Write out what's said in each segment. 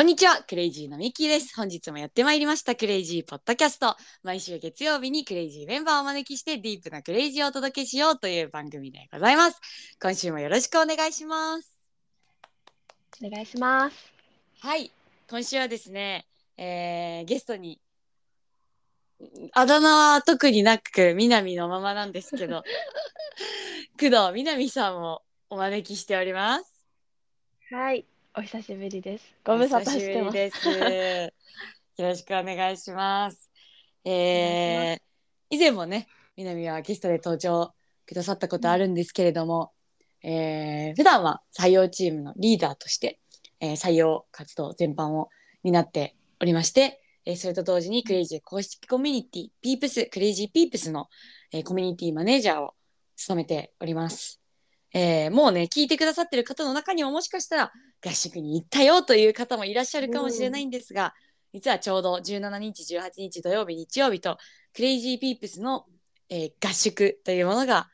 こんにちは、クレイジーのミッキーです。本日もやってまいりました、クレイジーポッドキャスト。毎週月曜日にクレイジーメンバーをお招きして、ディープなクレイジーをお届けしようという番組でございます。今週もよろしくお願いします。お願いします。はい、今週はですね、えーゲストに、あだ名は特になく、南のままなんですけど、工藤みなみさんをお招きしております。はい、お久しぶりです。ご無沙汰してます。です。よろしくお願いします。えー、以前もね、南はゲストで登場くださったことあるんですけれども、えー普段は採用チームのリーダーとして、えー採用活動全般を担っておりまして、えーそれと同時にクレイジー公式コミュニティ、ピープス、クレイジーピープスの、えーコミュニティマネージャーを務めております。えーもうね、聞いてくださってる方の中にももしかしたら合宿に行ったよという方もいらっしゃるかもしれないんですが、実はちょうど17日、18日土曜日、日曜日とクレイジーピープスの、えー合宿というものが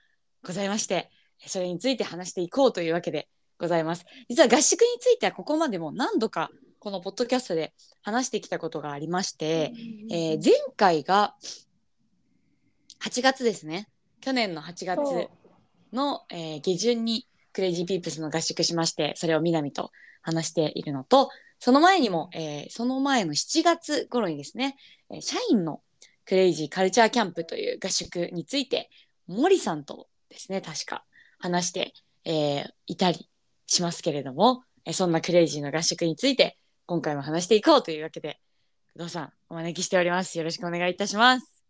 ございまして、それについて話していこうというわけでございます。実は合宿についてはここまでも何度かこのポッドキャストで話してきたことがありまして、えー前回が8月ですね。去年の8月の、えー下旬にクレイジーピープスの合宿しまして、それを南と話しているのと、その前にも、えーその前の7月頃にですね、えー社員のクレイジーカルチャーキャンプという合宿について、森さんとですね、確か話して、えーいたりしますけれども、えーそんなクレイジーの合宿について、今回も話していこうというわけで、工藤さん、お招きしております。よろしくお願いいたします。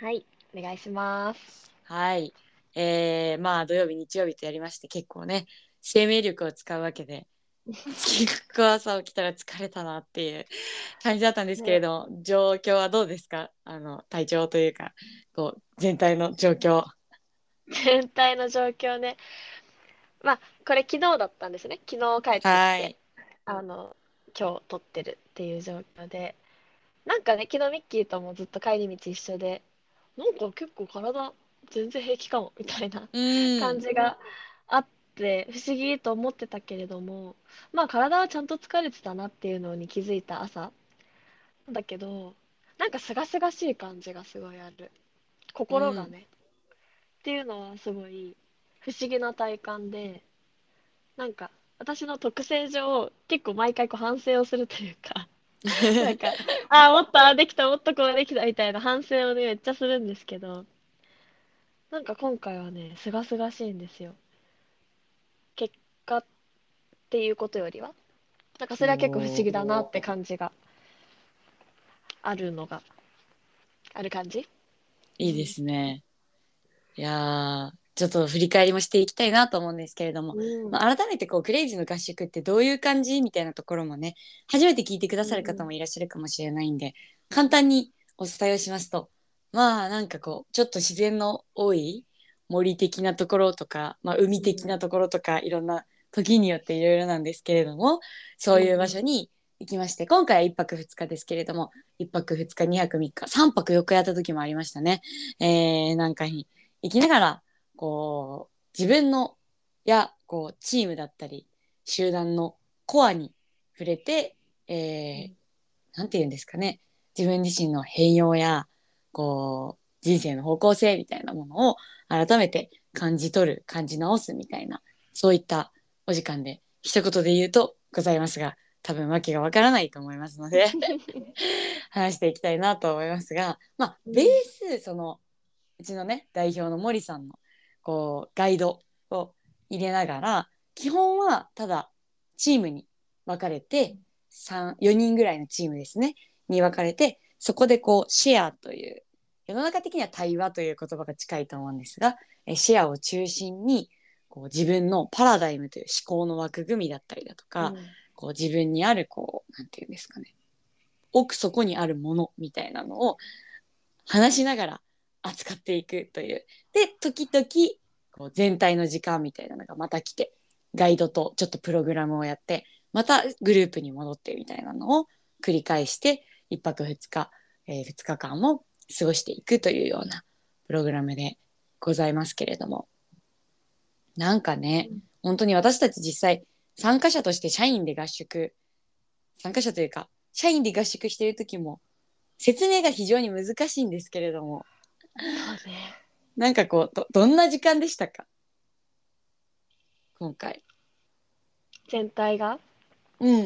はい、お願いします。はい。えー、まあ土曜日、日曜日とやりまして結構ね、生命力を使うわけで、月9朝起きたら疲れたなっていう感じだったんですけれど、状況はどうですか？あの、体調というか、こう、全体の状況。全体の状況ね。まあ、これ昨日だったんですね。昨日帰ってきて、はい。あの、今日撮ってるっていう状況で。なんかね、昨日ミッキーともずっと帰り道一緒で、なんか結構体全然平気かもみたいなうん。感じがあって不思議と思ってたけれどもまあ体はちゃんと疲れてたなっていうのに気づいた朝。だけどなんか清々しい感じがすごいある。心がね、っていうのはすごい不思議な体感でなんか私の特性上結構毎回こう反省をするというか なんかああもっとああできたもっとこうできたみたいな反省をねめっちゃするんですけどなんか今回はね清々しいんですよ。結果っていうことよりは。なんかそれは結構不思議だなって感じが。あるのが。ある感じ？いいですね。いやー、ちょっと振り返りもしていきたいなと思うんですけれども、うん。まあ、改めてこうクレイジーの合宿ってどういう感じみたいなところもね初めて聞いてくださる方もいらっしゃるかもしれないんで、簡単にお伝えをしますとまあなんかこうちょっと自然の多い森的なところとか、まあ、海的なところとかいろんな時によっていろいろなんですけれどもそういう場所に行きまして今回は1泊2日ですけれども1泊2日2泊3日3泊4日やった時もありましたね。えー、なんかに行きながらこう自分のやこうチームだったり集団のコアに触れて、えーなんて言うんですかね。自分自身の変容やこう人生の方向性みたいなものを改めて感じ取る感じ直すみたいなそういったお時間で一言で言うとございますが多分訳がわからないと思いますので 話していきたいなと思いますがまあベースそのうちのね代表の森さんのこうガイドを入れながら基本はただチームに分かれて4人ぐらいのチームですねに分かれてそこでこうシェアという世の中的には対話という言葉が近いと思うんですがえシェアを中心にこう自分のパラダイムという思考の枠組みだったりだとか、こう自分にあるこうなんていうんですかね。奥底にあるものみたいなのを話しながら扱っていくという。で時々こう全体の時間みたいなのがまた来てガイドとちょっとプログラムをやってまたグループに戻ってみたいなのを繰り返して1泊2日、え2日間も過ごしていくというようなプログラムでございますけれども。なんかね本当に私たち実際参加者として社員で合宿参加者というか社員で合宿している時も説明が非常に難しいんですけれども。そうね。なんかこうどどんな時間でしたか？今回。全体が？うん。ど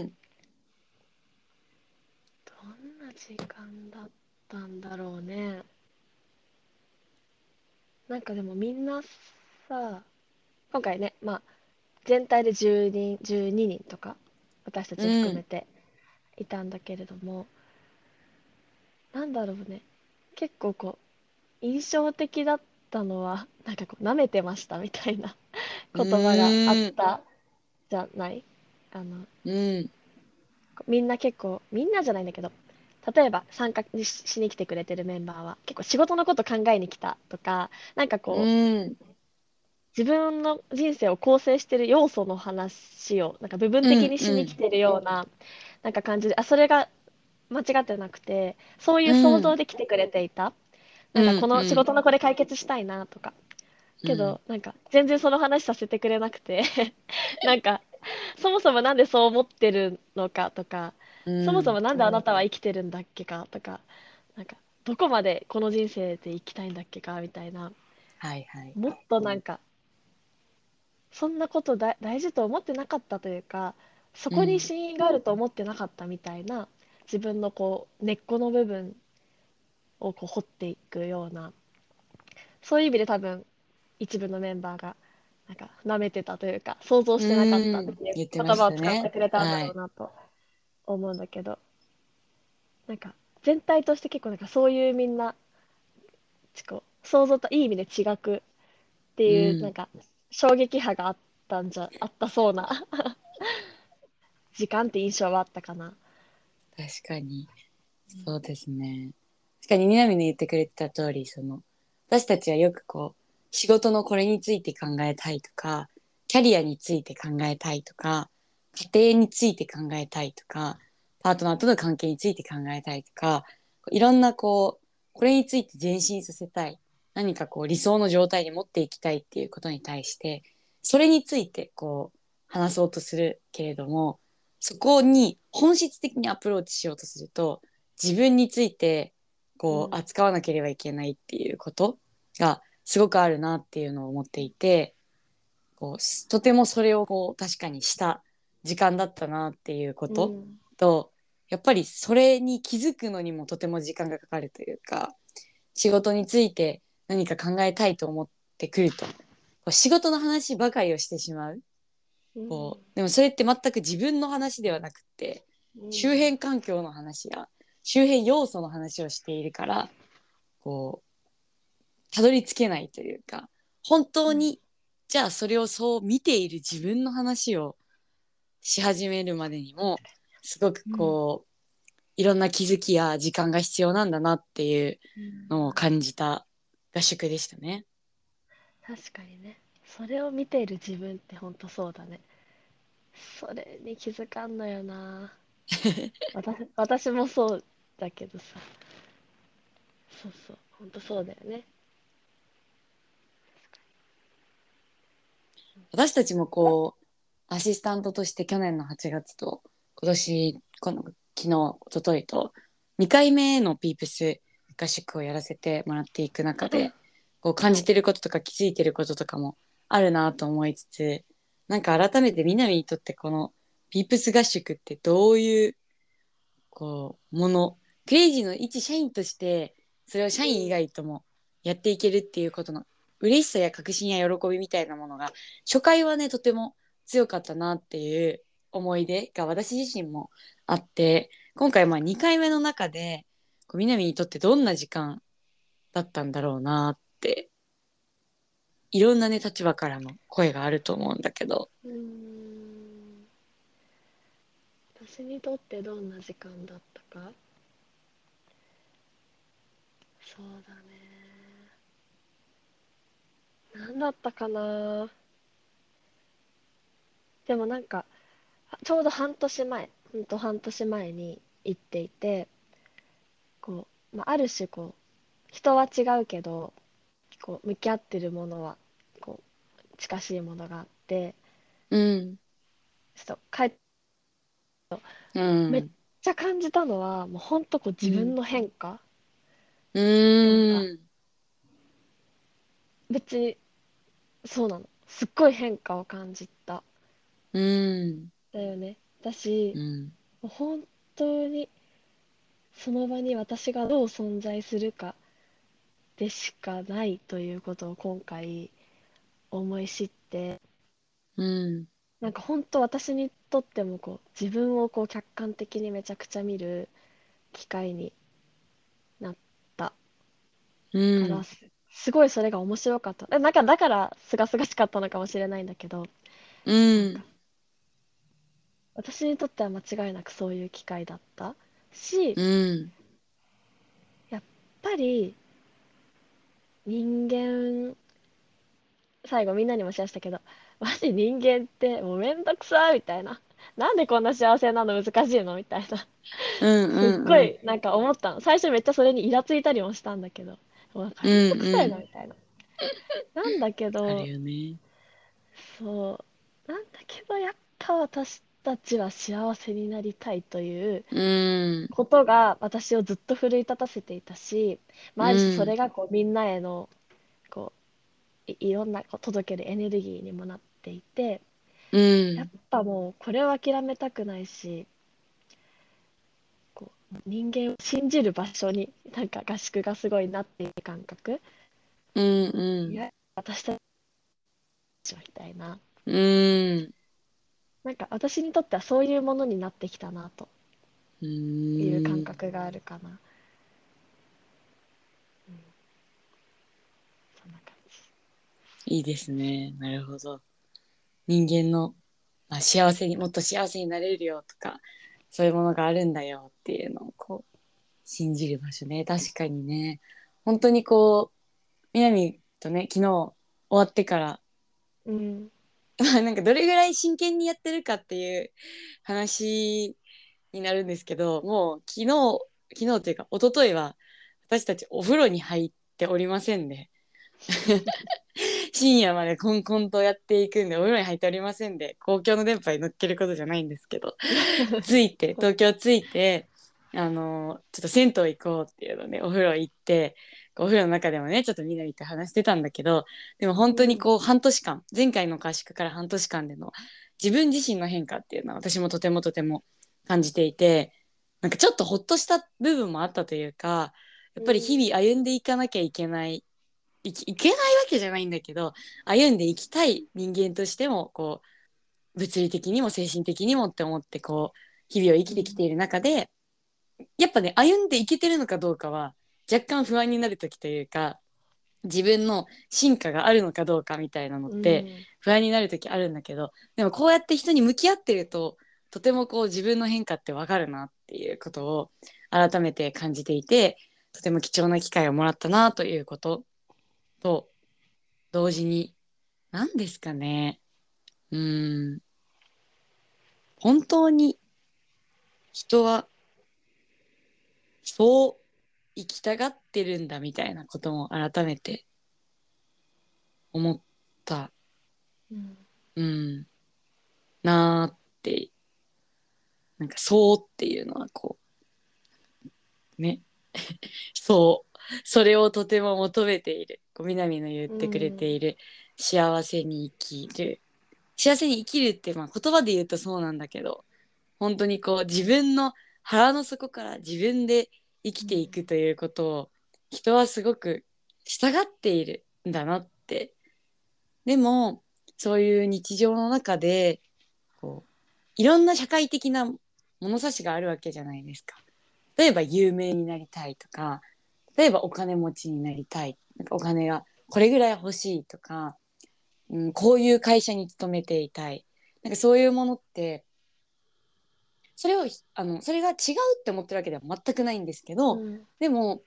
んな時間だったんだろうね。なんかでもみんなさ、今回ね、まあ、全体で10人、12人とか、私たち含めていたんだけれども、なんだろうね、結構こう、印象的だったのは、なんかこう、舐めてましたみたいな言葉があったじゃない？あの、うん。みんな結構、みんなじゃないんだけど、例えば参加ししに来てくれてるメンバーは結構仕事のこと考えに来たとか、なんかこう、うん自分の人生を構成してる要素の話をなんか部分的にしに来てるような、なんか感じで、あ、それが間違ってなくて、そういう想像で来てくれていた。うんなんかこの仕事のこれ解決したいなとか。けど、なんか全然その話させてくれなくて、なんかそもそもなんでそう思ってるのかとか、うんそもそもなんであなたは生きてるんだっけかとか、なんかどこまでこの人生で生きたいんだっけかみたいな、はいはいもっとなんか、そんなことだ大事と思ってなかったというか、そこに真意があると思ってなかったみたいな、自分のこう根っこの部分をこう掘っていくような、そういう意味で多分一部のメンバーがなんか舐めてたというか、想像してなかったっていううん。言葉を使ってくれたんだろうなと思うんだけど、なんか全体として結構なんかそういうみんなちこう想像といい意味で違くっていう、うん。なんか衝撃波があったんじゃあったそうな 時間って印象はあったかな。確かに。そうですね。確かに南の言ってくれてた通りその私たちはよくこう仕事のこれについて考えたいとかキャリアについて考えたいとか家庭について考えたいとかパートナーとの関係について考えたいとかいろんなこうこれについて前進させたい。何かこう理想の状態に持っていきたいっていうことに対してそれについてこう話そうとするけれどもそこに本質的にアプローチしようとすると自分についてこう扱わなければいけないっていうことがすごくあるなっていうのを思っていてこうとてもそれをこう確かにした時間だったなっていうこと、うん。とやっぱりそれに気づくのにもとても時間がかかるというか仕事について何か考えたいと思ってくると。こう仕事の話ばかりをしてしまう。こうでもそれって全く自分の話ではなくってうん。周辺環境の話や周辺要素の話をしているからこうたどり着けないというか本当にじゃあそれをそう見ている自分の話をし始めるまでにもすごくこう、いろんな気づきや時間が必要なんだなっていううん。のを感じた合宿でしたね。確かにね。それを見ている自分ってほんとそうだね。それに気づかんのよな。私私もそうだけどさ。そうそう。ほんとそうだよね。私たちもこうアシスタントとして去年の8月と今年この昨日一昨日と2回目のピープス合宿をやらせてもらっていく中でこう感じてることとか気づいてることとかもあるなと思いつつなんか改めて南にとってこのピープス合宿ってどういうこうものクレイジーの一社員としてそれを社員以外ともやっていけるっていうことの嬉しさや確信や喜びみたいなものが初回はねとても強かったなっていう思い出が私自身もあって今回まあ2回目の中でこう南にとってどんな時間だったんだろうなっていろんなね立場からの声があると思うんだけど。うん。私にとってどんな時間だったか？そうだね。何だったかな？でもなんかちょうど半年前ほんと半年前に行っていてこう、まあ、ある種こう人は違うけどこう向き合ってるものはこう近しいものがあってうんちょっと帰っううん。めっちゃ感じたのは、もうほんとこう自分の変化。うーん。別に、そうなの。すっごい変化を感じた。うん。だよね。だしう、ん。もう本当に、その場に私がどう存在するかでしかないということを今回思い知って、うん。なんか本当私にとってもこう自分をこう客観的にめちゃくちゃ見る機会になったうから、ん。すすごいそれが面白かった。えなんかだから清々しかったのかもしれないんだけど、うん。私にとっては間違いなくそういう機会だったし、やっうん。ぱり人間、最後みんなにもシェアしたけど、マジ人間ってもうめんどくさみたいな。なんでこんな幸せなの？難しいの？みたいな。うん。すっごいなんか思ったの。最初めっちゃそれにイラついたりもしたんだけど、めんどくさいなみたいな。なんだけあど、ね。そう。なんだけど、やっぱ私たちは幸せになりたいといううん。ことが私をずっと奮い立たせていたし、まあ、ある種それがこうみんなへのこういいろんなこう届けるエネルギーにもなっていて、うん。やっぱもうこれを諦めたくないし、こう人間を信じる場所になんか合宿がすごいなっている感覚、うん。うんい。や私たちみたいな。うん。なんか私にとってはそういうものになってきたなとういう感ん。覚があるかな。うん、そんな感じ。いいですね。なるほど。人間の、まあ、幸せにもっと幸せになれるよとかそういうものがあるんだよっていうのをこう信じる場所ね確かにね本当にこう南とね昨日終わってからうん、まあ なんかどれぐらい真剣にやってるかっていう話になるんですけどもう昨日昨日というか一昨日は私たちお風呂に入っておりませんで。深夜までコンコンとやっていくんでお風呂に入っておりませんで公共の電波に乗っけることじゃないんですけど。着いて東京着いてあのちょっと銭湯行こうっていうのでお風呂行ってお風呂の中でもねちょっとみなみと話してたんだけどでも本当にこう半年間前回の合宿から半年間での自分自身の変化っていうのは私もとてもとても感じていてなんかちょっとほっとした部分もあったというかやっぱり日々歩んでいかなきゃいけないいきいけないわけじゃないんだけど歩んでいきたい人間としてもこう物理的にも精神的にもって思ってこう日々を生きてきている中でやっぱね歩んでいけてるのかどうかは若干不安になる時というか自分の進化があるのかどうかみたいなのって不安になる時あるんだけどでもこうやって人に向き合ってるととてもこう自分の変化ってわかるなっていうことを改めて感じていてとても貴重な機会をもらったなということ。と同時に何ですかね。うーん。本当に人はそう生きたがってるんだみたいなことも改めて思った。うん。うんなーってなんかそうっていうのはこうね。そう。それをとても求めている。こう南の言ってくれている。幸せに生きる。幸せに生きるってまあ言葉で言うとそうなんだけど本当にこう自分の腹の底から自分で生きていくということを人はすごく従っているんだなって。でもそういう日常の中でこういろんな社会的な物差しがあるわけじゃないですか。例えば有名になりたいとか例えばお金持ちになりたい。お金がこれぐらい欲しいとか、うん、こういう会社に勤めていたい。なんかそういうものってそれをあのそれが違うって思ってるわけでは全くないんですけど、うん。でも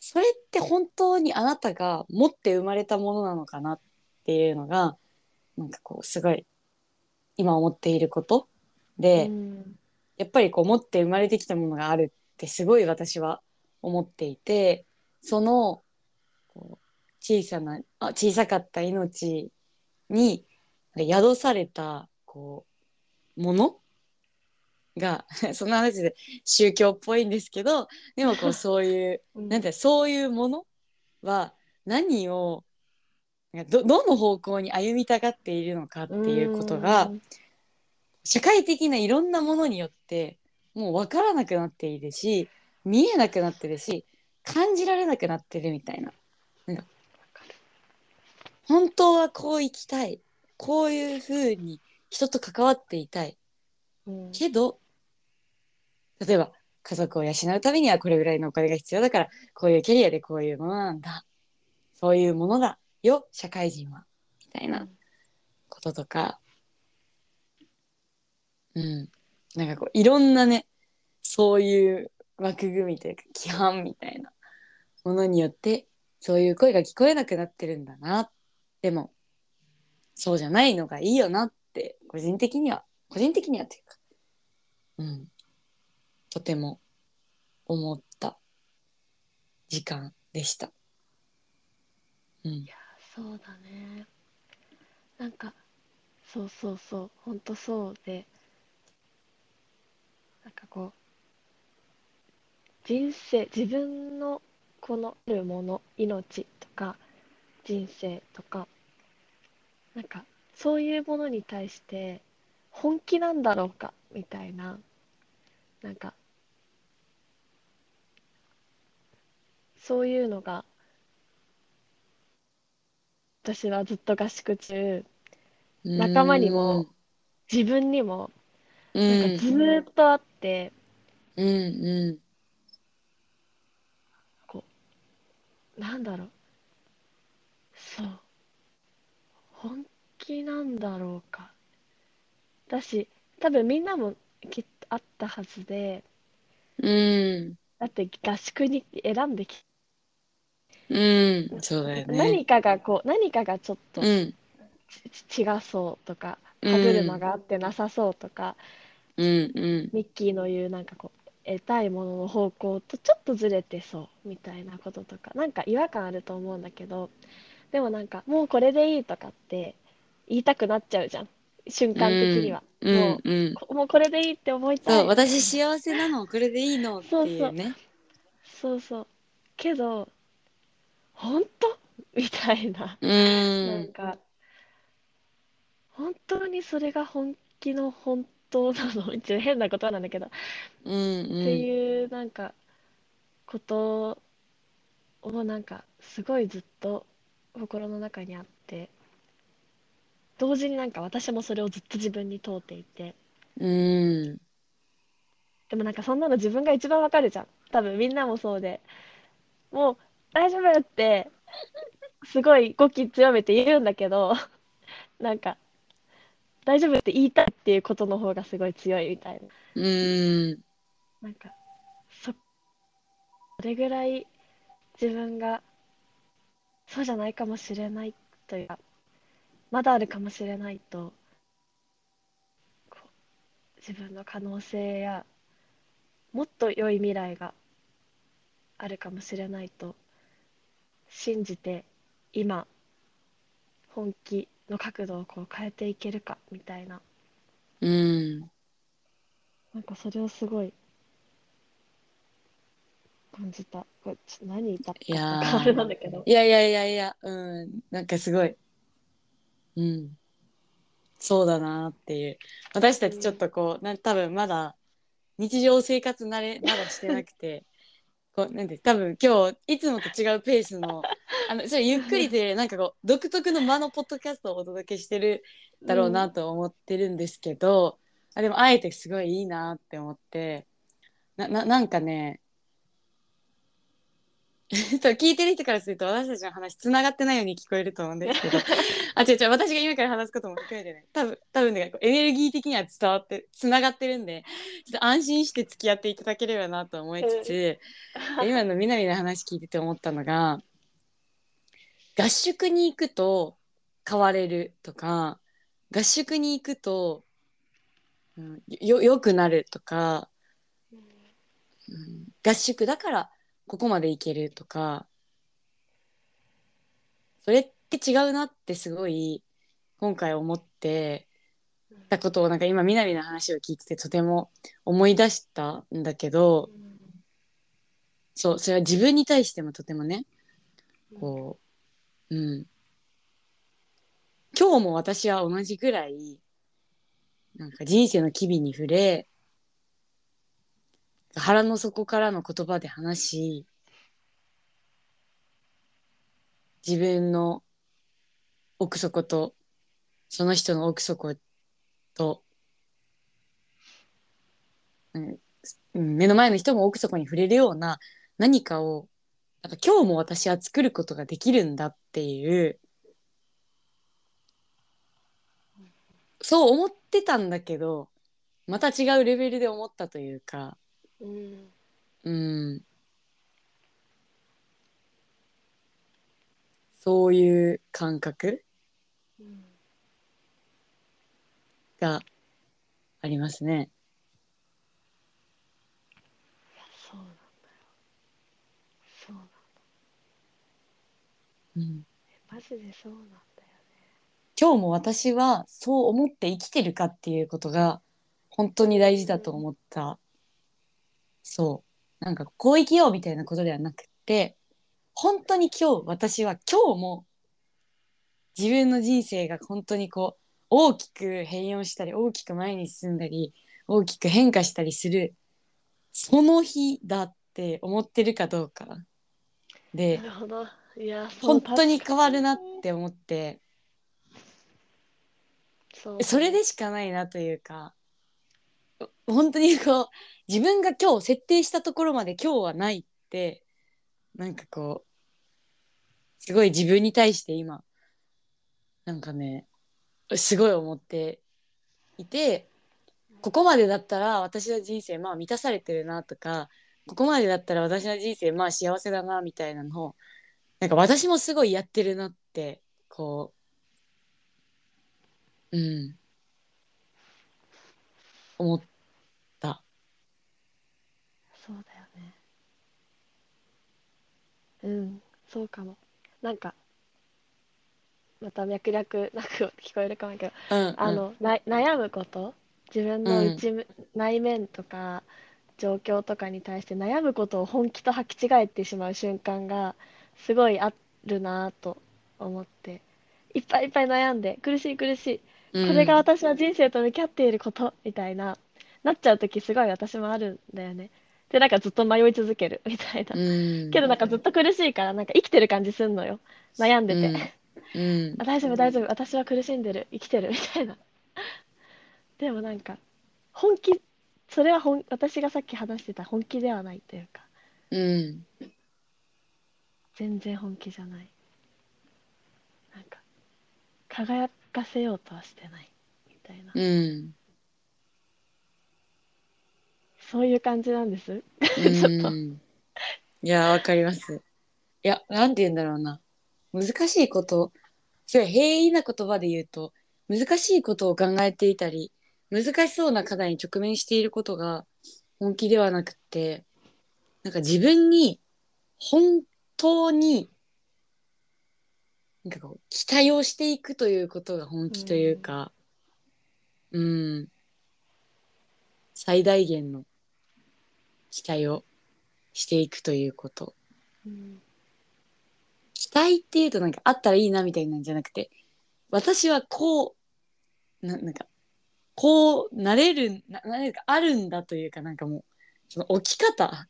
それって本当にあなたが持って生まれたものなのかなっていうのがなんかこうすごい今思っていること。で、うん。やっぱりこう持って生まれてきたものがあるってすごい私は思っていてそのこう小さなあ小さかった命に宿されたこうものが その話で宗教っぽいんですけどでもこう そういううん。なんてそういうものは何をどどの方向に歩みたがっているのかっていうことがうん。社会的ないろんなものによってもう分からなくなっているし見えなくなってるし感じられなくなってるみたいな。なんか本当はこう生きたい。こういうふうに人と関わっていたい。うん。けど例えば家族を養うためにはこれぐらいのお金が必要だからこういうキャリアでこういうものなんだ。そういうものだよ社会人は。みたいなこととか。うん。なんかこういろんなねそういう枠組みというか規範みたいなものによってそういう声が聞こえなくなってるんだなでもそうじゃないのがいいよなって個人的には。個人的にはっていうか。うん。とても思った時間でした。うん、いやそうだね。なんかそうそうそう。ほんとそうで。なんかこう人生自分のこのあるもの命とか人生とかなんかそういうものに対して本気なんだろうかみたいな。なんかそういうのが私はずっと合宿中。仲間にも自分にもうん。なんかずーっとあって、うんうなんだろう。そう。本気なんだろうか。だし多分みんなもきっとあったはずで。んうん。だって合宿に選んできうんそうだよね。何かがこう何かがちょっとうん。ち違そうとかうん。歯車が合ってなさそうとか、うんうん。ミッキーの言うなんかこう得たいものの方向とちょっとずれてそうみたいなこととかなんか違和感あると思うんだけどでもなんかもうこれでいいとかって言いたくなっちゃうじゃん。瞬間的には、うんもうんうん。もうこれでいいって思いたい。そう私幸せなのこれでいいのっていうね。そうそう。けど本当？みたいな、うなんんか本当にそれが本気の本当なの？一応変な言葉なんだけど。うんうん。っていうなんかことをなんかすごいずっと心の中にあって。同時になんか私もそれをずっと自分に問うていて。うん。でもなんかそんなの自分が一番わかるじゃん。多分みんなもそうで。もう大丈夫って。すごい語気強めて言うんだけどなんか大丈夫って言いたいっていうことの方がすごい強いみたいな。うん。なんかそそれぐらい自分がそうじゃないかもしれないというかまだあるかもしれないとこう自分の可能性やもっと良い未来があるかもしれないと信じて今本気の角度をこう変えていけるかみたいな。うん。なんかそれをすごい感じた。これち何言ったかあれなんだけど。いやいやいやいや。うん。なんかすごい。うん。そうだなっていう。私たちちょっとこうなん多分まだ日常生活慣れまだしてなくてこうなんで多分今日いつもと違うペースの あのそれゆっくりでなんかこう独特の間のポッドキャストをお届けしてるだろうなと思ってるんですけど、あでもあえてすごいいいなって思ってなななんかね そう聞いてる人からすると私たちの話つながってないように聞こえると思うんですけど。あ違う違う私が今から話すことも含めてね多分多分ねエネルギー的には伝わってつながってるんでちょっと安心して付き合っていただければなと思いつつ、今のみなみの話聞いてて思ったのが合宿に行くと変われるとか合宿に行くと、うん、よよくなるとか、うん、合宿だからここまで行けるとかそれって違うなってすごい今回思ってたことをなんか今みなみの話を聞いててとても思い出したんだけどそうそれは自分に対してもとてもねこううん。今日も私は同じぐらいなんか人生の機微に触れ腹の底からの言葉で話し自分の奥底とその人の奥底と、うん、目の前の人も奥底に触れるような何かをなんか今日も私は作ることができるんだっていうそう思ってたんだけどまた違うレベルで思ったというかうん。うん。そういう感覚うん。がありますね。そうなんだ。よそうなんだ。うん、マジでそうなんだよ今日も私はそう思って生きてるかっていうことが本当に大事だと思った。そう。なんかこう生きようみたいなことではなくって、本当に今日私は今日も自分の人生が本当にこう大きく変容したり大きく前に進んだり大きく変化したりするその日だって思ってるかどうかでなるほど。いや本当に変わるなって思って。それでしかないなというか本当にこう自分が今日設定したところまで今日はないってなんかこうすごい自分に対して今なんかねすごい思っていてここまでだったら私の人生まあ満たされてるなとかここまでだったら私の人生まあ幸せだなみたいなのをなんか私もすごいやってるなってこううん。思ったそうだよねうんそうかも。なんかまた脈略なく聞こえるかもだけど、うんうん。あのな悩むこと？自分の内,、内面とか状況とかに対して悩むことを本気と履き違えてしまう瞬間がすごいあるなと思って。いっぱいいっぱい悩んで苦しい苦しい。うん。これが私は人生と向き合っていることみたいななっちゃう時すごい私もあるんだよねでなんかずっと迷い続けるみたいな。うん。けどなんかずっと苦しいからなんか生きてる感じすんのよ。悩んでて、うん。あ大丈夫大丈夫。私は苦しんでる。生きてる。みたいな。でもなんか本気それは本私がさっき話してた本気ではないというか。うん。全然本気じゃない。なんか輝かせようとはしてない。みたいな、うんそういう感じなんです。う ちょっと。んいやわかります。いやなんて言うんだろうな。難しいこと。すごい平易な言葉で言うと難しいことを考えていたり難しそうな課題に直面していることが本気ではなくってなんか自分に本当になんかこう期待をしていくということが本気というかうん。最大限の期待をしていくということ。うん。期待っていうとなんかあったらいいなみたいなんじゃなくて私はこうななんかこうなれるななれるかあるんだというかなんかもうその置き方。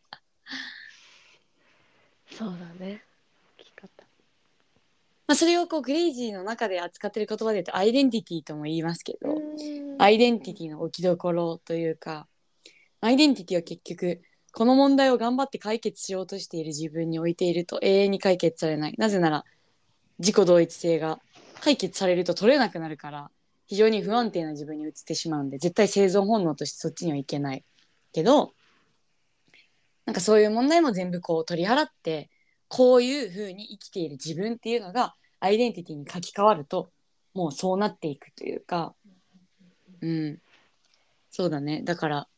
そうだね。生き方。まあ、それをこうグレイジーの中で扱ってる言葉で言うとアイデンティティとも言いますけど、アイデンティティの置きどころというかアイデンティティは結局この問題を頑張って解決しようとしている自分に置いていると永遠に解決されない。なぜなら自己同一性が解決されると取れなくなるから非常に不安定な自分に移ってしまうんで絶対生存本能としてそっちにはいけないけどなんかそういう問題も全部こう取り払ってこういう風に生きている自分っていうのがアイデンティティに書き換わるともうそうなっていくというか。うん。そうだね。だから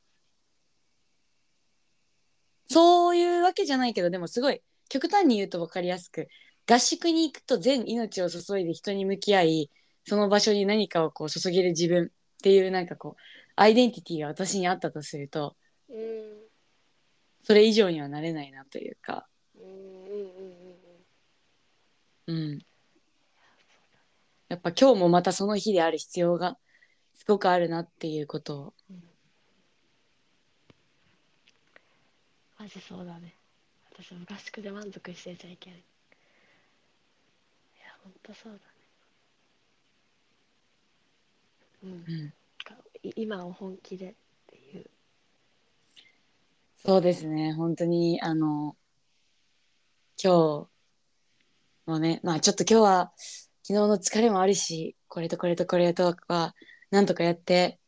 そういうわけじゃないけどでもすごい極端に言うと分かりやすく合宿に行くと全命を注いで人に向き合いその場所に何かをこう注げる自分っていうなんかこうアイデンティティが私にあったとするとうんそれ以上にはなれないなというか、うん。やっぱ今日もまたその日である必要がすごくあるなっていうことをうんマジそうだね。私も合宿で満足してちゃいけない。いやほんとそうだね。うん。うん。い今を本気でっていう。そうですね。本当にあの今日もねまあちょっと今日は昨日の疲れもあるしこれとこれとこれとかなんとかやって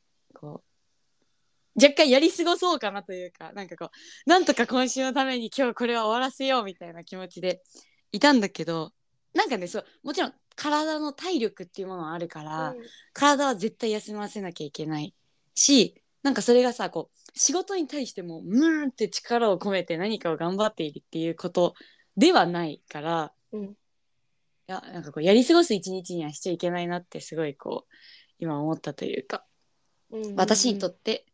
若干やり過ごそうかなというかなんかこうなんとか今週のために今日これは終わらせようみたいな気持ちでいたんだけどなんかねそうもちろん体の体力っていうものはあるから、体は絶対休ませなきゃいけないしなんかそれがさこう仕事に対してもムーンって力を込めて何かを頑張っているっていうことではないからうん。いやなんかこうやり過ごす一日にはしちゃいけないなってすごいこう今思ったというかうん。私にとって、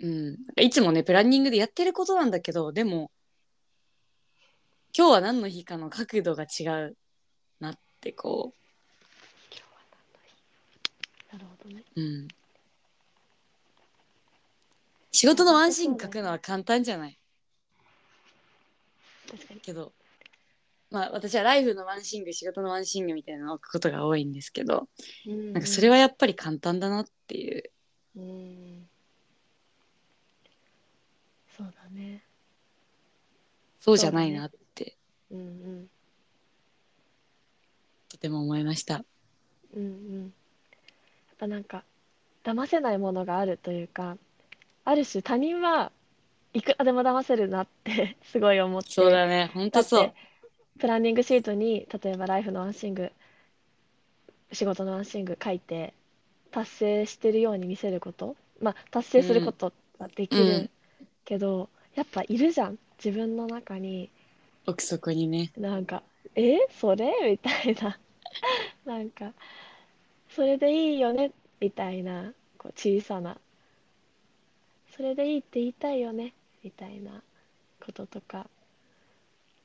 うん、いつもねプランニングでやってることなんだけどでも今日は何の日かの角度が違うなってこ今日は何の日？なるほどね。う、うん、仕事のワンシーン書くのは簡単じゃない？確かに。けどまあ私はライフのワンシーン仕事のワンシーンみたいなのを置くことが多いんですけどうん。なんかそれはやっぱり簡単だなっていう。うんそうだね。そうじゃないなって。うんうん。とても思いました。うんうん。やっぱなんか騙せないものがあるというかある種他人はいくらでも騙せるなって すごい思って。そうだね。本当そう。プランニングシートに例えばライフのワンシング仕事のワンシング書いて達成してるように見せること。まあ達成することはできるうんけど、やっぱいるじゃん自分の中に。奥底にね。なんか「え？それ?」みたいな。なんか「それでいいよね」みたいな。こう小さな「それでいいって言いたいよね」みたいな。こととか。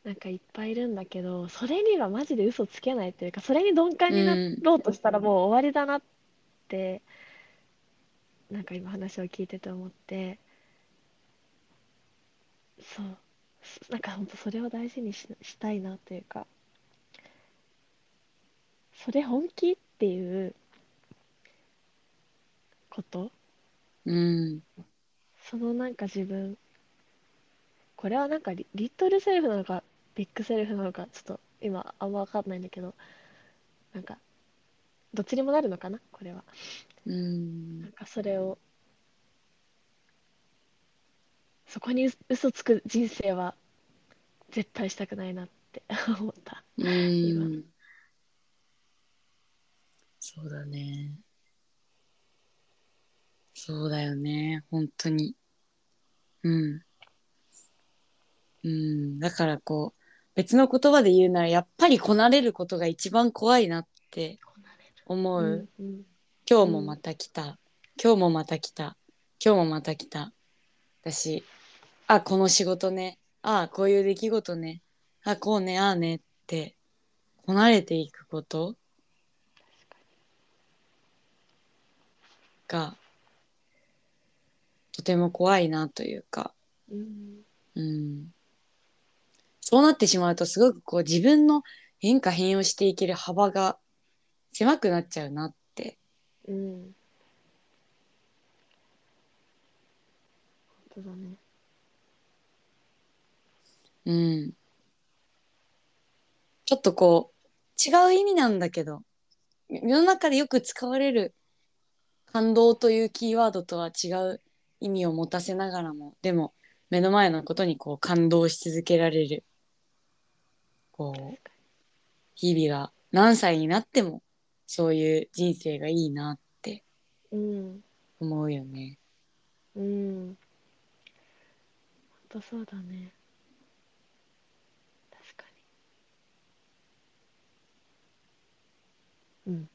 なんかいっぱいいるんだけどそれにはマジで嘘つけないというかそれに鈍感になろうとしたらもう終わりだなって、なんか今話を聞いてて思ってそう。なんか本当それを大事にししたいなというか。それ本気っていう。こと？うん。そのなんか自分。これはなんかリリトルセルフなのかビッグセルフなのかちょっと今あんま分かんないんだけど。なんかどっちにもなるのかな？これは。うん。なんかそれをそこにう嘘つく人生は絶対したくないなって 思った。うん。そうだね。そうだよね。本当に。うん。うん。だからこう別の言葉で言うならやっぱりこなれることが一番怖いなって思う、うんうん。今日もまた来た、今日もまた来た。今日もまた来た。だしあこの仕事ね。あこういう出来事ね。あこうね。ああね。ってこなれていくこと？がとても怖いなというか、うん。うん、そうなってしまうとすごくこう自分の変化変容していける幅が狭くなっちゃうなって。うん。本当だねうん。ちょっとこう、違う意味なんだけど、世の中でよく使われる感動というキーワードとは違う意味を持たせながらも、でも目の前のことにこう感動し続けられる、こう、日々が何歳になってもそういう人生がいいなって思うよね。うん本当そうだねうん。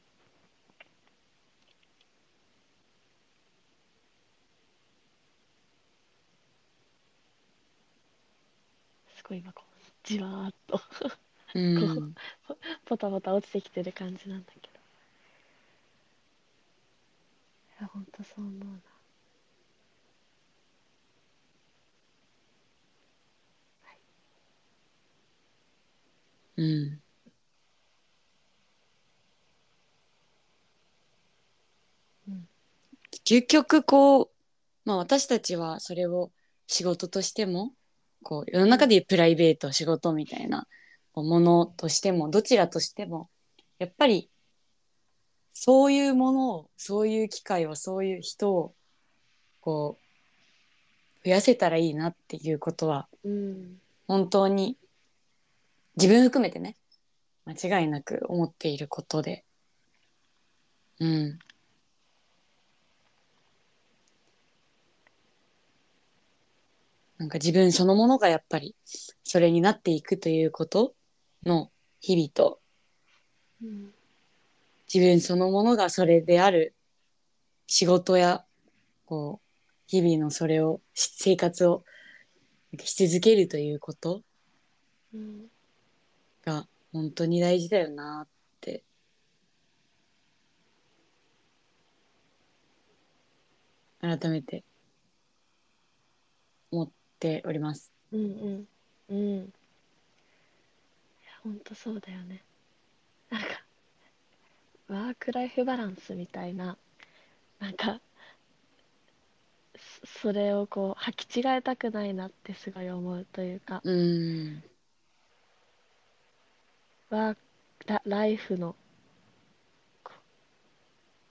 すごい今こうじわーっとこうん。ポポタポタ落ちてきてる感じなんだけどいや本当そう思うなうん。究極こう、まあ、私たちはそれを仕事としてもこう世の中でいうプライベート仕事みたいなものとしてもどちらとしてもやっぱりそういうものをそういう機会をそういう人をこう増やせたらいいなっていうことは本当に自分含めてね間違いなく思っていることで。うん。なんか自分そのものがやっぱりそれになっていくということの日々と。うん自分そのものがそれである。仕事やこう日々のそれをし生活をし続けるということ。うん。が本当に大事だよなって。改めて思っております。うんうん。うん。いやほんとそうだよね。なんかワークライフバランスみたいななんかそれをこう履き違えたくないなってすごい思うというか。うんワーラライフの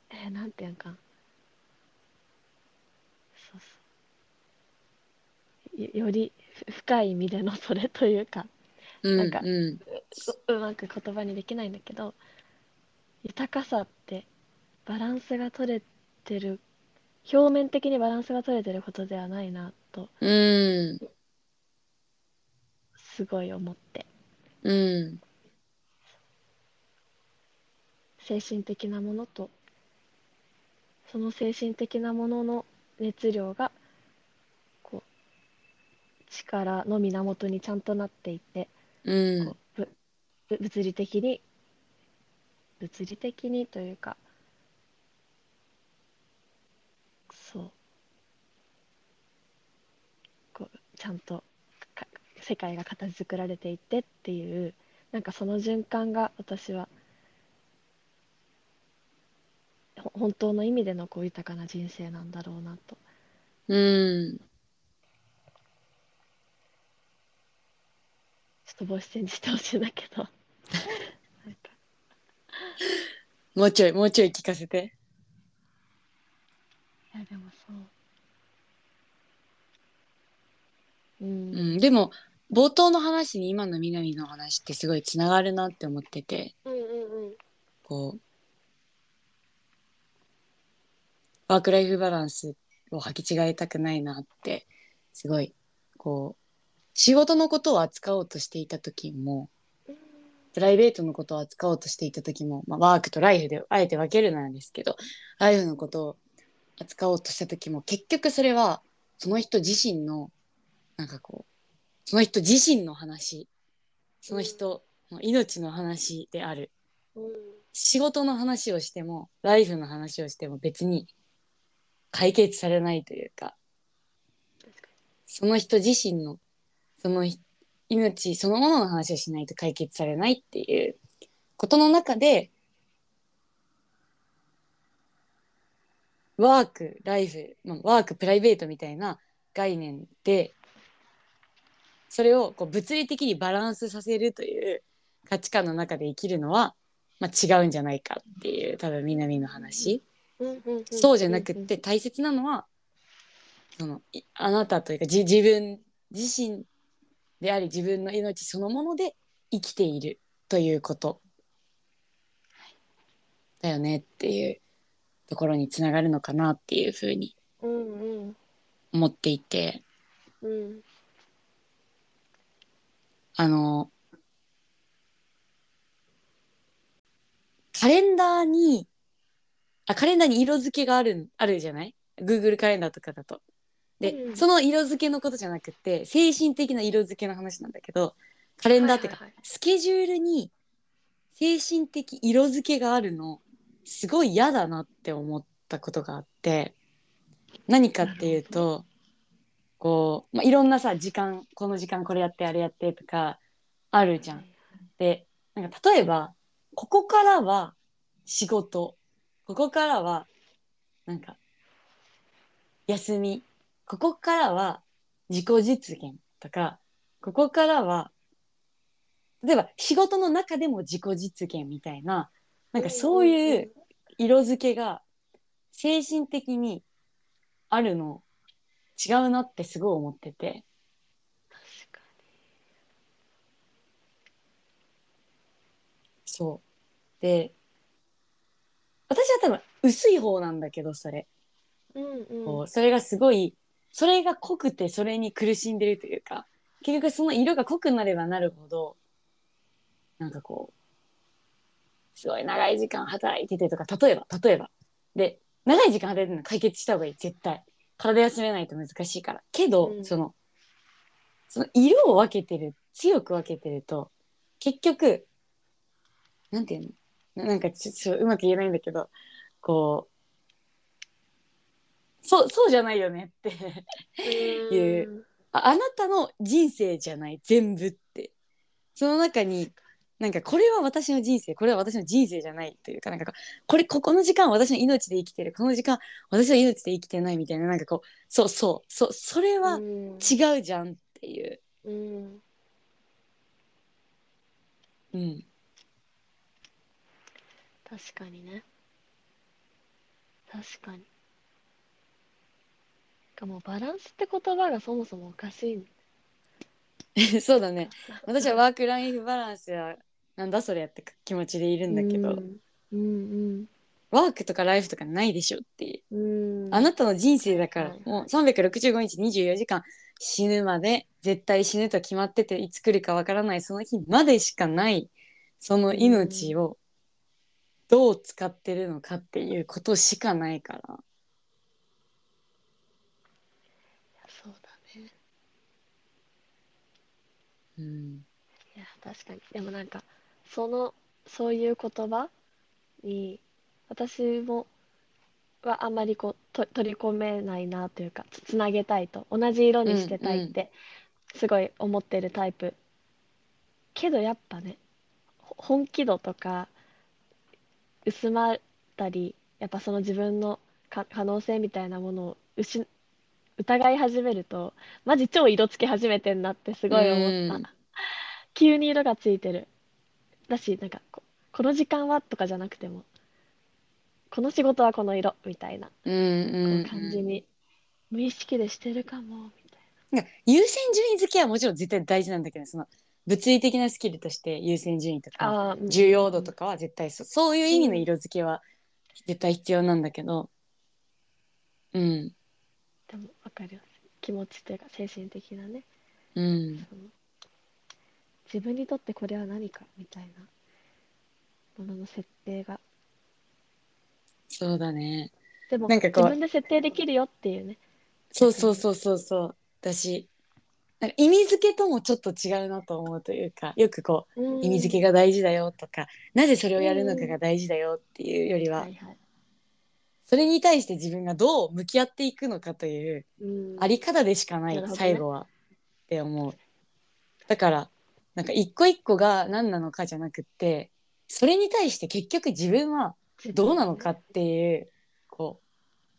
えー、なんていうんか。そうそう。よよりふ深い意味でのそれというかうんなんかうん。ううまく言葉にできないんだけど豊かさってバランスが取れてる表面的にバランスが取れてることではないなとうん。すごい思って。うん。精神的なものとその精神的なものの熱量が力の源にちゃんとなっていてうん。ぶぶ物理的に物理的にというかそう。こうちゃんとか世界が形作られていってっていうなんかその循環が私はほ本当の意味でのこう豊かな人生なんだろうなと。うんちょっと帽子チェンジしてほしいんだけど。もうちょいもうちょい聞かせて。いやでもそう。うん。うん、でも冒頭の話に今の南の話ってすごいつながるなって思ってて。うんうんうん。こう。ワークライフバランスを履き違えたくないなってすごいこう仕事のことを扱おうとしていた時もプライベートのことを扱おうとしていた時も、まあ、ワークとライフであえて分けるなんですけどライフのことを扱おうとした時も結局それはその人自身のなんかこうその人自身の話その人の命の話である。うん仕事の話をしてもライフの話をしても別に解決されないというかその人自身のそのひ命そのものの話をしないと解決されないっていうことの中でワークライフ、まあ、ワークプライベートみたいな概念でそれをこう物理的にバランスさせるという価値観の中で生きるのは、まあ、違うんじゃないかっていう多分南の話。そうじゃなくって大切なのはそのいあなたというかじ自分自身であり自分の命そのもので生きているということ。だよねっていうところにつながるのかなっていうふうに思っていて。うんあのカレンダーにあカレンダーに色付けがあるあるじゃない？Google カレンダーとかだと。で、うんその色付けのことじゃなくて精神的な色付けの話なんだけどカレンダーっていうか、はいはいはい。スケジュールに精神的色付けがあるのすごい嫌だなって思ったことがあって何かっていうとこう、まあ、いろんなさ時間この時間これやってあれやってとかあるじゃん。でなんか例えばここからは仕事ここからはなんか休みここからは自己実現とかここからは例えば仕事の中でも自己実現みたいななんかそういう色付けが精神的にあるの違うなってすごい思ってて。確かそう。で私は多分薄い方なんだけどそれ。にうんうん。こうそれがすごいそれが濃くてそれに苦しんでるというか結局その色が濃くなればなるほどなんかこうすごい長い時間働いててとか例えば例えば。で長い時間働いてるのは解決した方がいい絶対。体休めないと難しいから。けど、うん。そのその色を分けてる強く分けてると結局なんていうの？ななんかちょちょっとうまく言えないんだけどこうそうそうじゃないよねっていう。ああなたの人生じゃない全部って。その中になんかこれは私の人生これは私の人生じゃないというかなんかこれここの時間は私の命で生きてるこの時間私の命で生きてないみたいななんかこうそうそうそうそれはうん。違うじゃんっていう、うん。うん、確かにね。確かにかもうバランスって言葉がそもそもおかしい そうだね。私はワークライフバランスはなんだそれやって気持ちでいるんだけど、うん。うんワークとかライフとかないでしょっていう。うん。うんあなたの人生だからはいもう365日24時間死ぬまで絶対死ぬと決まってていつ来るかわからないその日までしかないその命をどう使ってるのかっていうことしかないからそうだねうん。いや確かに。でもなんかそのそういう言葉に私もはあんまりこうと取り込めないなというかつつなげたいと同じ色にしてたいってすごい思ってるタイプ、けどやっぱねほ本気度とか薄まったりやっぱその自分のか可能性みたいなものを失疑い始めるとマジ超色つけ始めてんなってすごい思った。うん。急に色がついてるだしなんかここの時間はとかじゃなくてもこの仕事はこの色みたいなこうんうん。う感じに無意識でしてるかもみたいな。んか優先順位付けはもちろん絶対大事なんだけどその物理的なスキルとして優先順位とかなあーうん。重要度とかは絶対そうそういう意味の色付けは絶対必要なんだけど。うんかります気持ちというか精神的なね。うん。その自分にとってこれは何かみたいなものの設定が。そうだね。でもなんかこう自分で設定できるよっていうね。そうそうそうそうそう。だしなんか意味付けともちょっと違うなと思うというかよくこう意味付けがが大事だよとかなぜそれをやるのかが大事だよっていうよりははいはいそれに対して自分がどう向き合っていくのかといううん。あり方でしかない、最後は。って思う。だからなんか一個一個が何なのかじゃなくってそれに対して結局自分はどうなのかっていうこ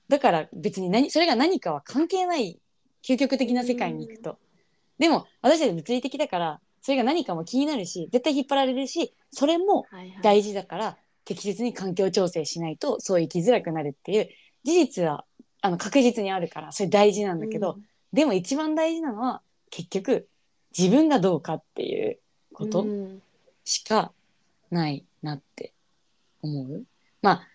うだから別に何それが何かは関係ない究極的な世界に行くと。でも私たち物理的だからそれが何かも気になるし絶対引っ張られるしそれもはいはい。大事だから適切に環境調整しないとそう生きづらくなるっていう事実はあの確実にあるからそれ大事なんだけど、うん。でも一番大事なのは結局自分がどうかっていうことうん。しかないなって思う。まあ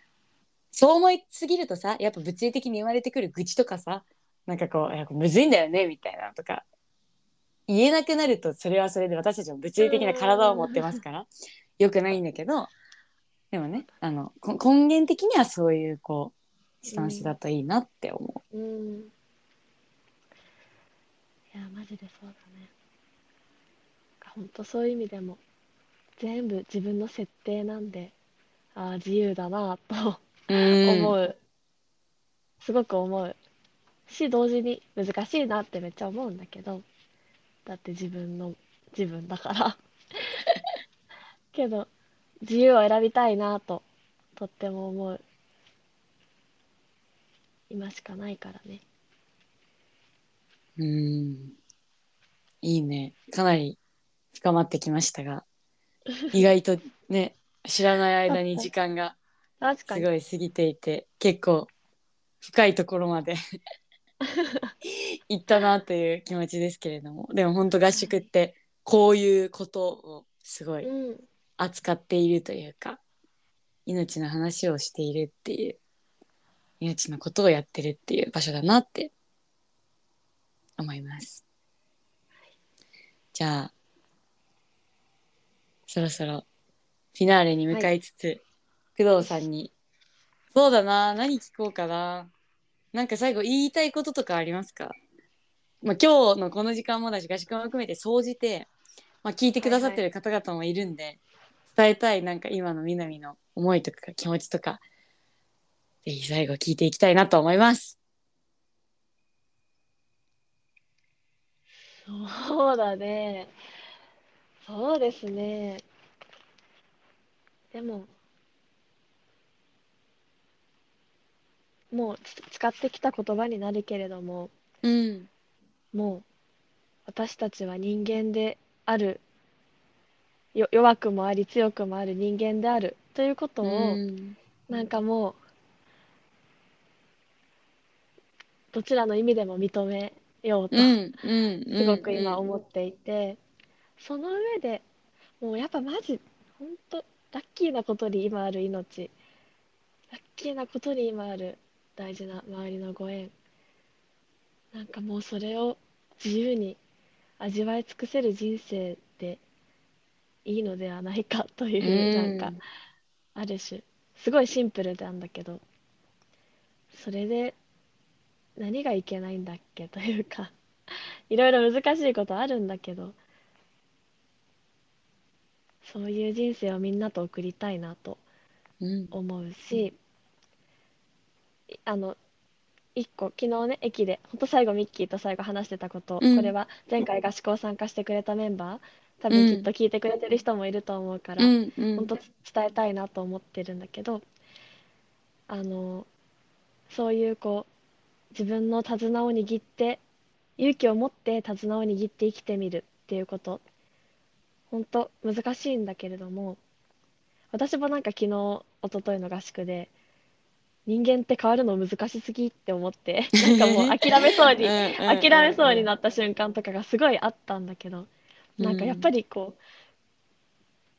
そう思いすぎるとさやっぱ物理的に言われてくる愚痴とかさなんかこういやむずいんだよねみたいなのとか言えなくなるとそれはそれで私たちも物理的な体を持ってますからよくないんだけどでもねあのこ根源的にはそういうこうスタンスだといいなって思う。ん。いやマジでそうだね。本当そういう意味でも全部自分の設定なんでああ自由だなとうん。思う。すごく思う。し同時に難しいなってめっちゃ思うんだけどだって自分の自分だから。けど自由を選びたいなととっても思う。今しかないからね。うん。いいね。かなり深まってきましたが。意外とね知らない間に時間がすごい過ぎていて結構深いところまで 行ったなという気持ちですけれども。でも本当合宿ってこういうことをすごいうん扱っているというか命の話をしているっていう命のことをやってるっていう場所だなって思います。じゃあそろそろフィナーレに向かいつつ、工藤さんにそうだな何聞こうかな。なんか最後言いたいこととかありますか、まあ、今日のこの時間もだし合宿も含めて総じて、まあ、聞いてくださってる方々もいるんで、伝えたいなんか今の南の思いとか気持ちとかぜひ最後聞いていきたいなと思います。そうだね。そうですね。でも、もうつ使ってきた言葉になるけれども、うん、もう私たちは人間である、よ弱くもあり強くもある人間であるということを、うん。なんかもう、どちらの意味でも認めようと、すごく今うん思っていて、その上でもうやっぱマジ本当ラッキーなことに今ある命ラッキーなことに今ある大事な周りのご縁なんかもうそれを自由に味わい尽くせる人生でいいのではないかという、うん。なんかある種すごいシンプルなんだけどそれで何がいけないんだっけというかいろいろ難しいことあるんだけどそういう人生をみんなと送りたいなとうん。思うし、いあの一個昨日ね駅でほんと最後ミッキーと最後話してたこと、うん。これは前回合宿を参加してくれたメンバー多分きっと聞いてくれてる人もいると思うから、うんうん。本当伝えたいなと思ってるんだけどあのそういうこう自分の手綱を握って勇気を持って手綱を握って生きてみるっていうこと本当難しいんだけれども私もなんか昨日一昨日の合宿で人間って変わるの難しすぎって思ってなんかもう諦めそうに諦めそうになった瞬間とかがすごいあったんだけどなんかやっぱりこう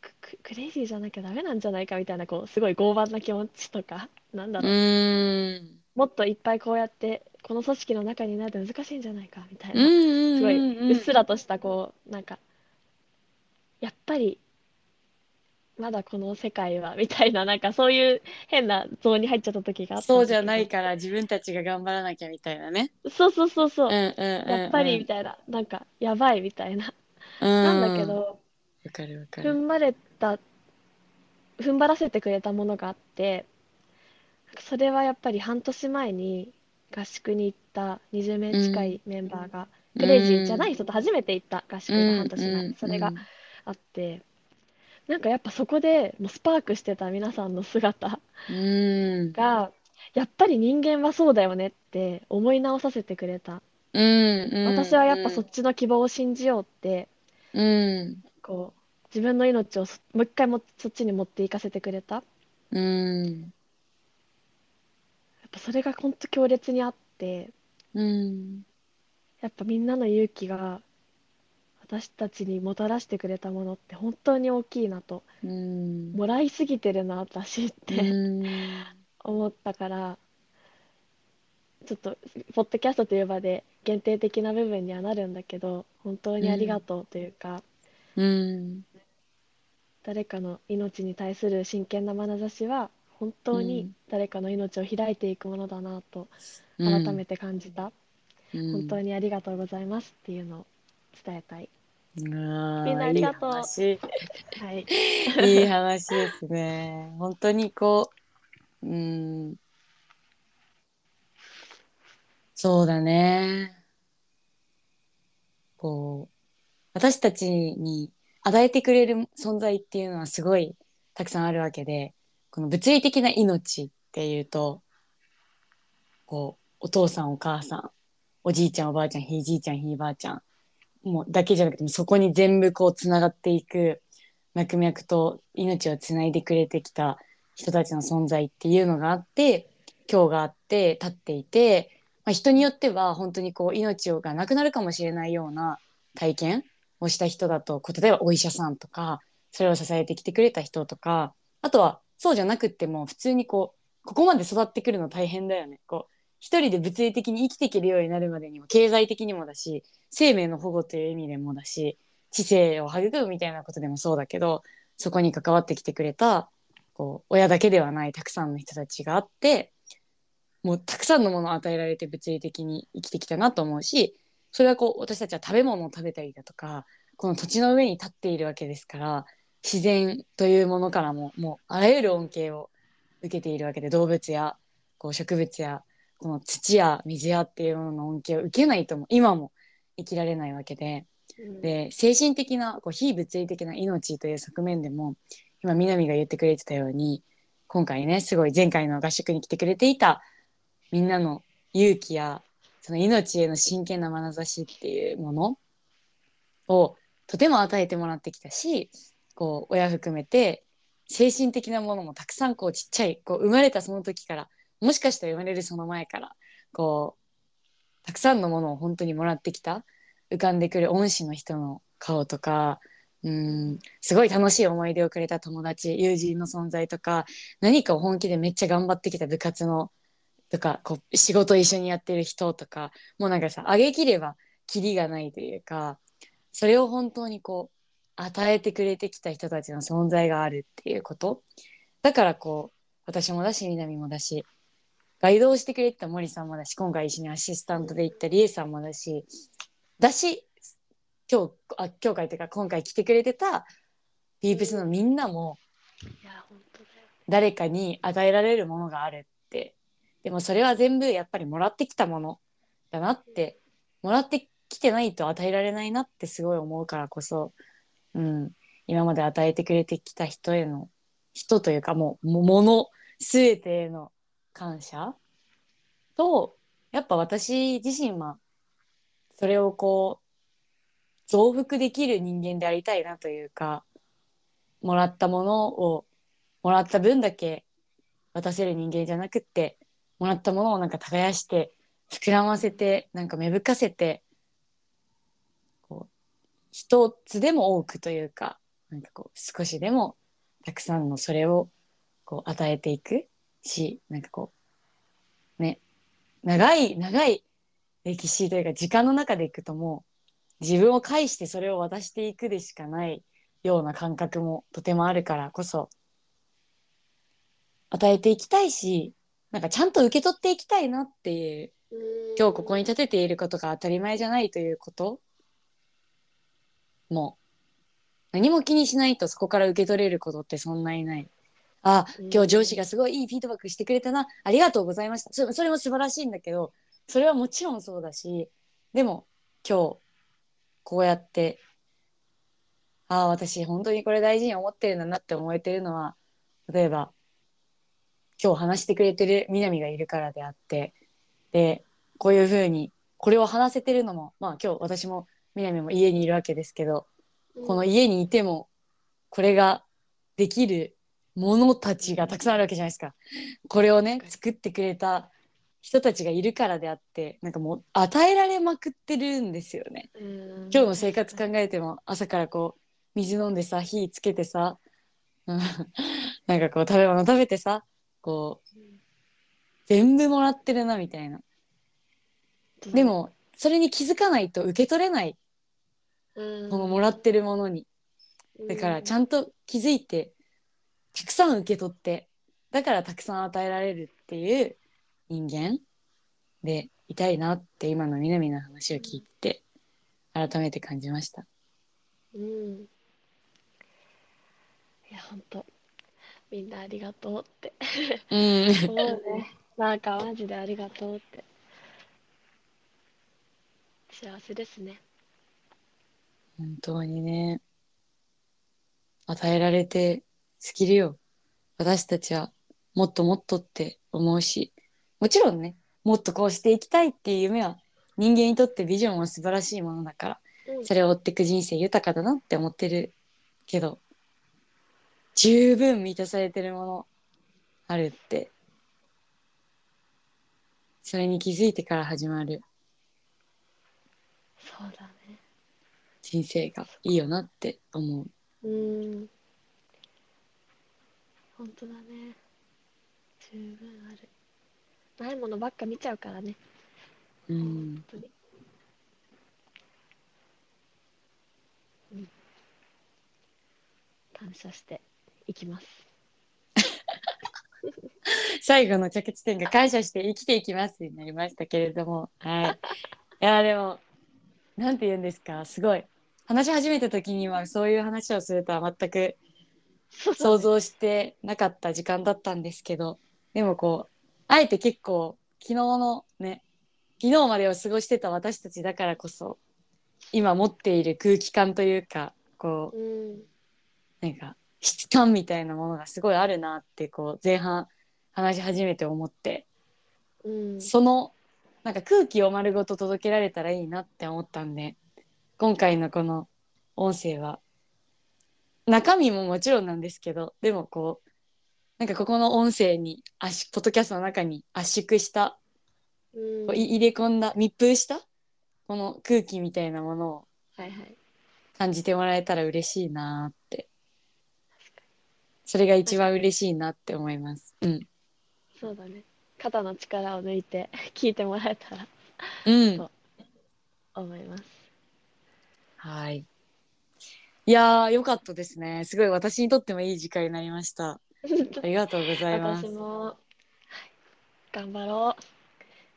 クククレイジーじゃなきゃダメなんじゃないかみたいなこうすごい傲慢な気持ちとかなんだうろう、ん。もっといっぱいこうやってこの組織の中になると難しいんじゃないかみたいな、んすごいうっすらとしたこうなんかやっぱりまだこの世界はみたいななんかそういう変なゾーンに入っちゃった時があったそうじゃないから自分たちが頑張らなきゃみたいなね。そうそうそうそう、うんうんうんうん。やっぱりみたいななんかやばいみたいな、うんなんだけどわかるわか踏る。ん張れた踏ん張らせてくれたものがあってそれはやっぱり半年前に合宿に行った20名近いメンバーが、クレイジーじゃない人と初めて行った合宿が半年前、それがあってなんかやっぱそこでもうスパークしてた皆さんの姿うん。がやっぱり人間はそうだよねって思い直させてくれた、うんうん。私はやっぱそっちの希望を信じようってうん。こう自分の命をそもう一回もそっちに持っていかせてくれた。うんやっぱそれが本当強烈にあってうん。やっぱみんなの勇気が私たちにもたらしてくれたものって本当に大きいなとうん。もらいすぎてるな私っうてん。思ったからちょっとポッドキャストという場で限定的な部分にはなるんだけど本当にありがとうというか、うん誰かの命に対する真剣な眼差しは本当に誰かの命を開いていくものだなと改めて感じた、うん。本当にありがとうございますっていうのを伝えたい。あーみんなありがとう。いい話。はい。いい話ですね。本当にこう、うん、そうだね。こう、私たちに与えてくれる存在っていうのはすごいたくさんあるわけで、この物理的な命っていうと、こう、お父さんお母さん、おじいちゃんおばあちゃん、ひいじいちゃんひいばあちゃん、もうだけじゃなくても、そこに全部こうつながっていく、脈々と命をつないでくれてきた人たちの存在っていうのがあって今日があって立っていて、まあ、人によっては本当にこう命がなくなるかもしれないような体験をした人だと例えばお医者さんとかそれを支えてきてくれた人とかあとはそうじゃなくっても普通にこうここまで育ってくるの大変だよね。こう一人で物理的に生きていけるようになるまでにも経済的にもだし生命の保護という意味でもだし知性を育むみたいなことでもそうだけどそこに関わってきてくれたこう親だけではないたくさんの人たちがあってもうたくさんのものを与えられて物理的に生きてきたなと思うしそれはこう私たちは食べ物を食べたりだとかこの土地の上に立っているわけですから自然というものからももうあらゆる恩恵を受けているわけで動物やこう植物やこの土や水やっていうものの恩恵を受けないとも今も生きられないわけで。で精神的なこう非物理的な命という側面でも今南が言ってくれてたように今回ねすごい前回の合宿に来てくれていたみんなの勇気やその命への真剣な眼差しっていうものをとても与えてもらってきたしこう親含めて精神的なものもたくさんこうちっちゃいこう生まれたその時からもしかしたら生まれるその前からこうたくさんのものを本当にもらってきた浮かんでくる恩師の人の顔とかうんすごい楽しい思い出をくれた友達友人の存在とか何かを本気でめっちゃ頑張ってきた部活のとかこう仕事一緒にやってる人とかもうなんかさ上げきればキリがないというかそれを本当にこう与えてくれてきた人たちの存在があるっていうことだからこう私もだし南もだしガイドをしてくれてた森さんもだし今回一緒にアシスタントで行ったりえさんもだしだし今日あ今日回というか今回来てくれてたピープスのみんなも。誰かに与えられるものがあるってでもそれは全部やっぱりもらってきたものだなってもらってきてないと与えられないなってすごい思うからこそ、うん、今まで与えてくれてきた人への人というかもうもの全てへの感謝とやっぱ私自身はそれをこう増幅できる人間でありたいなというかもらったものをもらった分だけ渡せる人間じゃなくってもらったものをなんか耕して膨らませてなんか芽吹かせてこう一つでも多くというかなんかこう少しでもたくさんのそれをこう与えていくしなんかこうね長い長い歴史というか時間の中でいくともう自分を介してそれを渡していくでしかないような感覚もとてもあるからこそ与えていきたいしなんかちゃんと受け取っていきたいなっていう今日ここに立てていることが当たり前じゃないということ。もう何も気にしないとそこから受け取れることってそんなにない。あ今日上司がすごいいいフィードバックしてくれたな。ありがとうございました。それそれも素晴らしいんだけどそれはもちろんそうだしでも今日こうやってああ私本当にこれ大事に思ってるんだなって思えてるのは例えば今日話してくれてる南がいるからであってでこういうふうにこれを話せてるのもまあ今日私も南も家にいるわけですけどこの家にいてもこれができるものたちがたくさんあるわけじゃないですか。これをね作ってくれた人たちがいるからであってなんかもう与えられまくってるんですよね。今今日の生活考えても朝からこう水飲んでさ火つけてさうんなんかこう食べ物食べてさこう全部もらってるなみたいな。でもそれに気づかないと受け取れないここのもらってるものに。だからちゃんと気づいてたくさん受け取ってだからたくさん与えられるっていう人間でいたいなって今のみなみの話を聞いて改めて感じました。うんいや本当みんなありがとうって。うん、思うね。なんかマジでありがとうって。幸せですね。本当にね。与えられてスキルよ。私たちはもっともっとって思うし。もちろんねもっとこうしていきたいっていう夢は人間にとってビジョンは素晴らしいものだから。うん。それを追っていく人生豊かだなって思ってるけど十分満たされてるもの。あるって。それに気づいてから始まる。そうだね。人生がいいよなって思う。うん。本当だね。十分ある。ないものばっか見ちゃうからね。うん。本当に。うん。感謝していきます。最後の着地点が感謝して生きていきますになりましたけれども。はい。いやでもなんて言うんですか。すごい。話し始めた時にはそういう話をするとは全く想像してなかった時間だったんですけど。でもこうあえて結構昨日のね昨日までを過ごしてた私たちだからこそ今持っている空気感というかこううん。なんか質感みたいなものがすごいあるなってこう前半話し始めて思って。うん。そのなんか空気を丸ごと届けられたらいいなって思ったんで今回のこの音声は中身ももちろんなんですけどでもこうなんかここの音声に圧ポッドキャストの中に圧縮したうん。入れ込んだ密封したこの空気みたいなものを感じてもらえたら嬉しいなってそれが一番嬉しいなって思います。うん、そうだね肩の力を抜いて 聞いてもらえたらうんそう思いますはい。いやー、よかったですね。すごい私にとってもいい時間になりました。ありがとうございます私。も、はい頑張ろ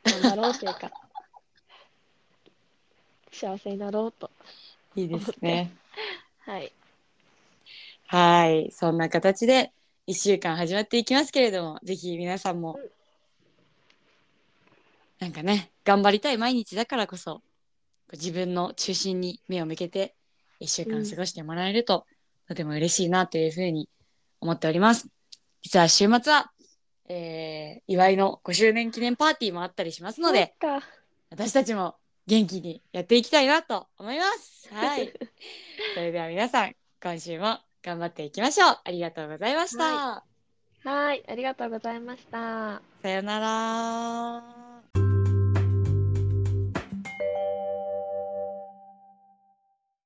う頑張ろうというか 幸せになろうといいですね。はいはい。そんな形で1週間始まっていきますけれども、ぜひ皆さんもうん、なんかね、頑張りたい毎日だからこそ、自分の中心に目を向けて1週間過ごしてもらえると、とても嬉しいなというふうに思っております。実は週末は、えー、祝いの5周年記念パーティーもあったりしますので、私たちも元気にやっていきたいなと思います。はい。それでは皆さん、今週も頑張っていきましょう。ありがとうございました。はいありがとうございましたさよなら。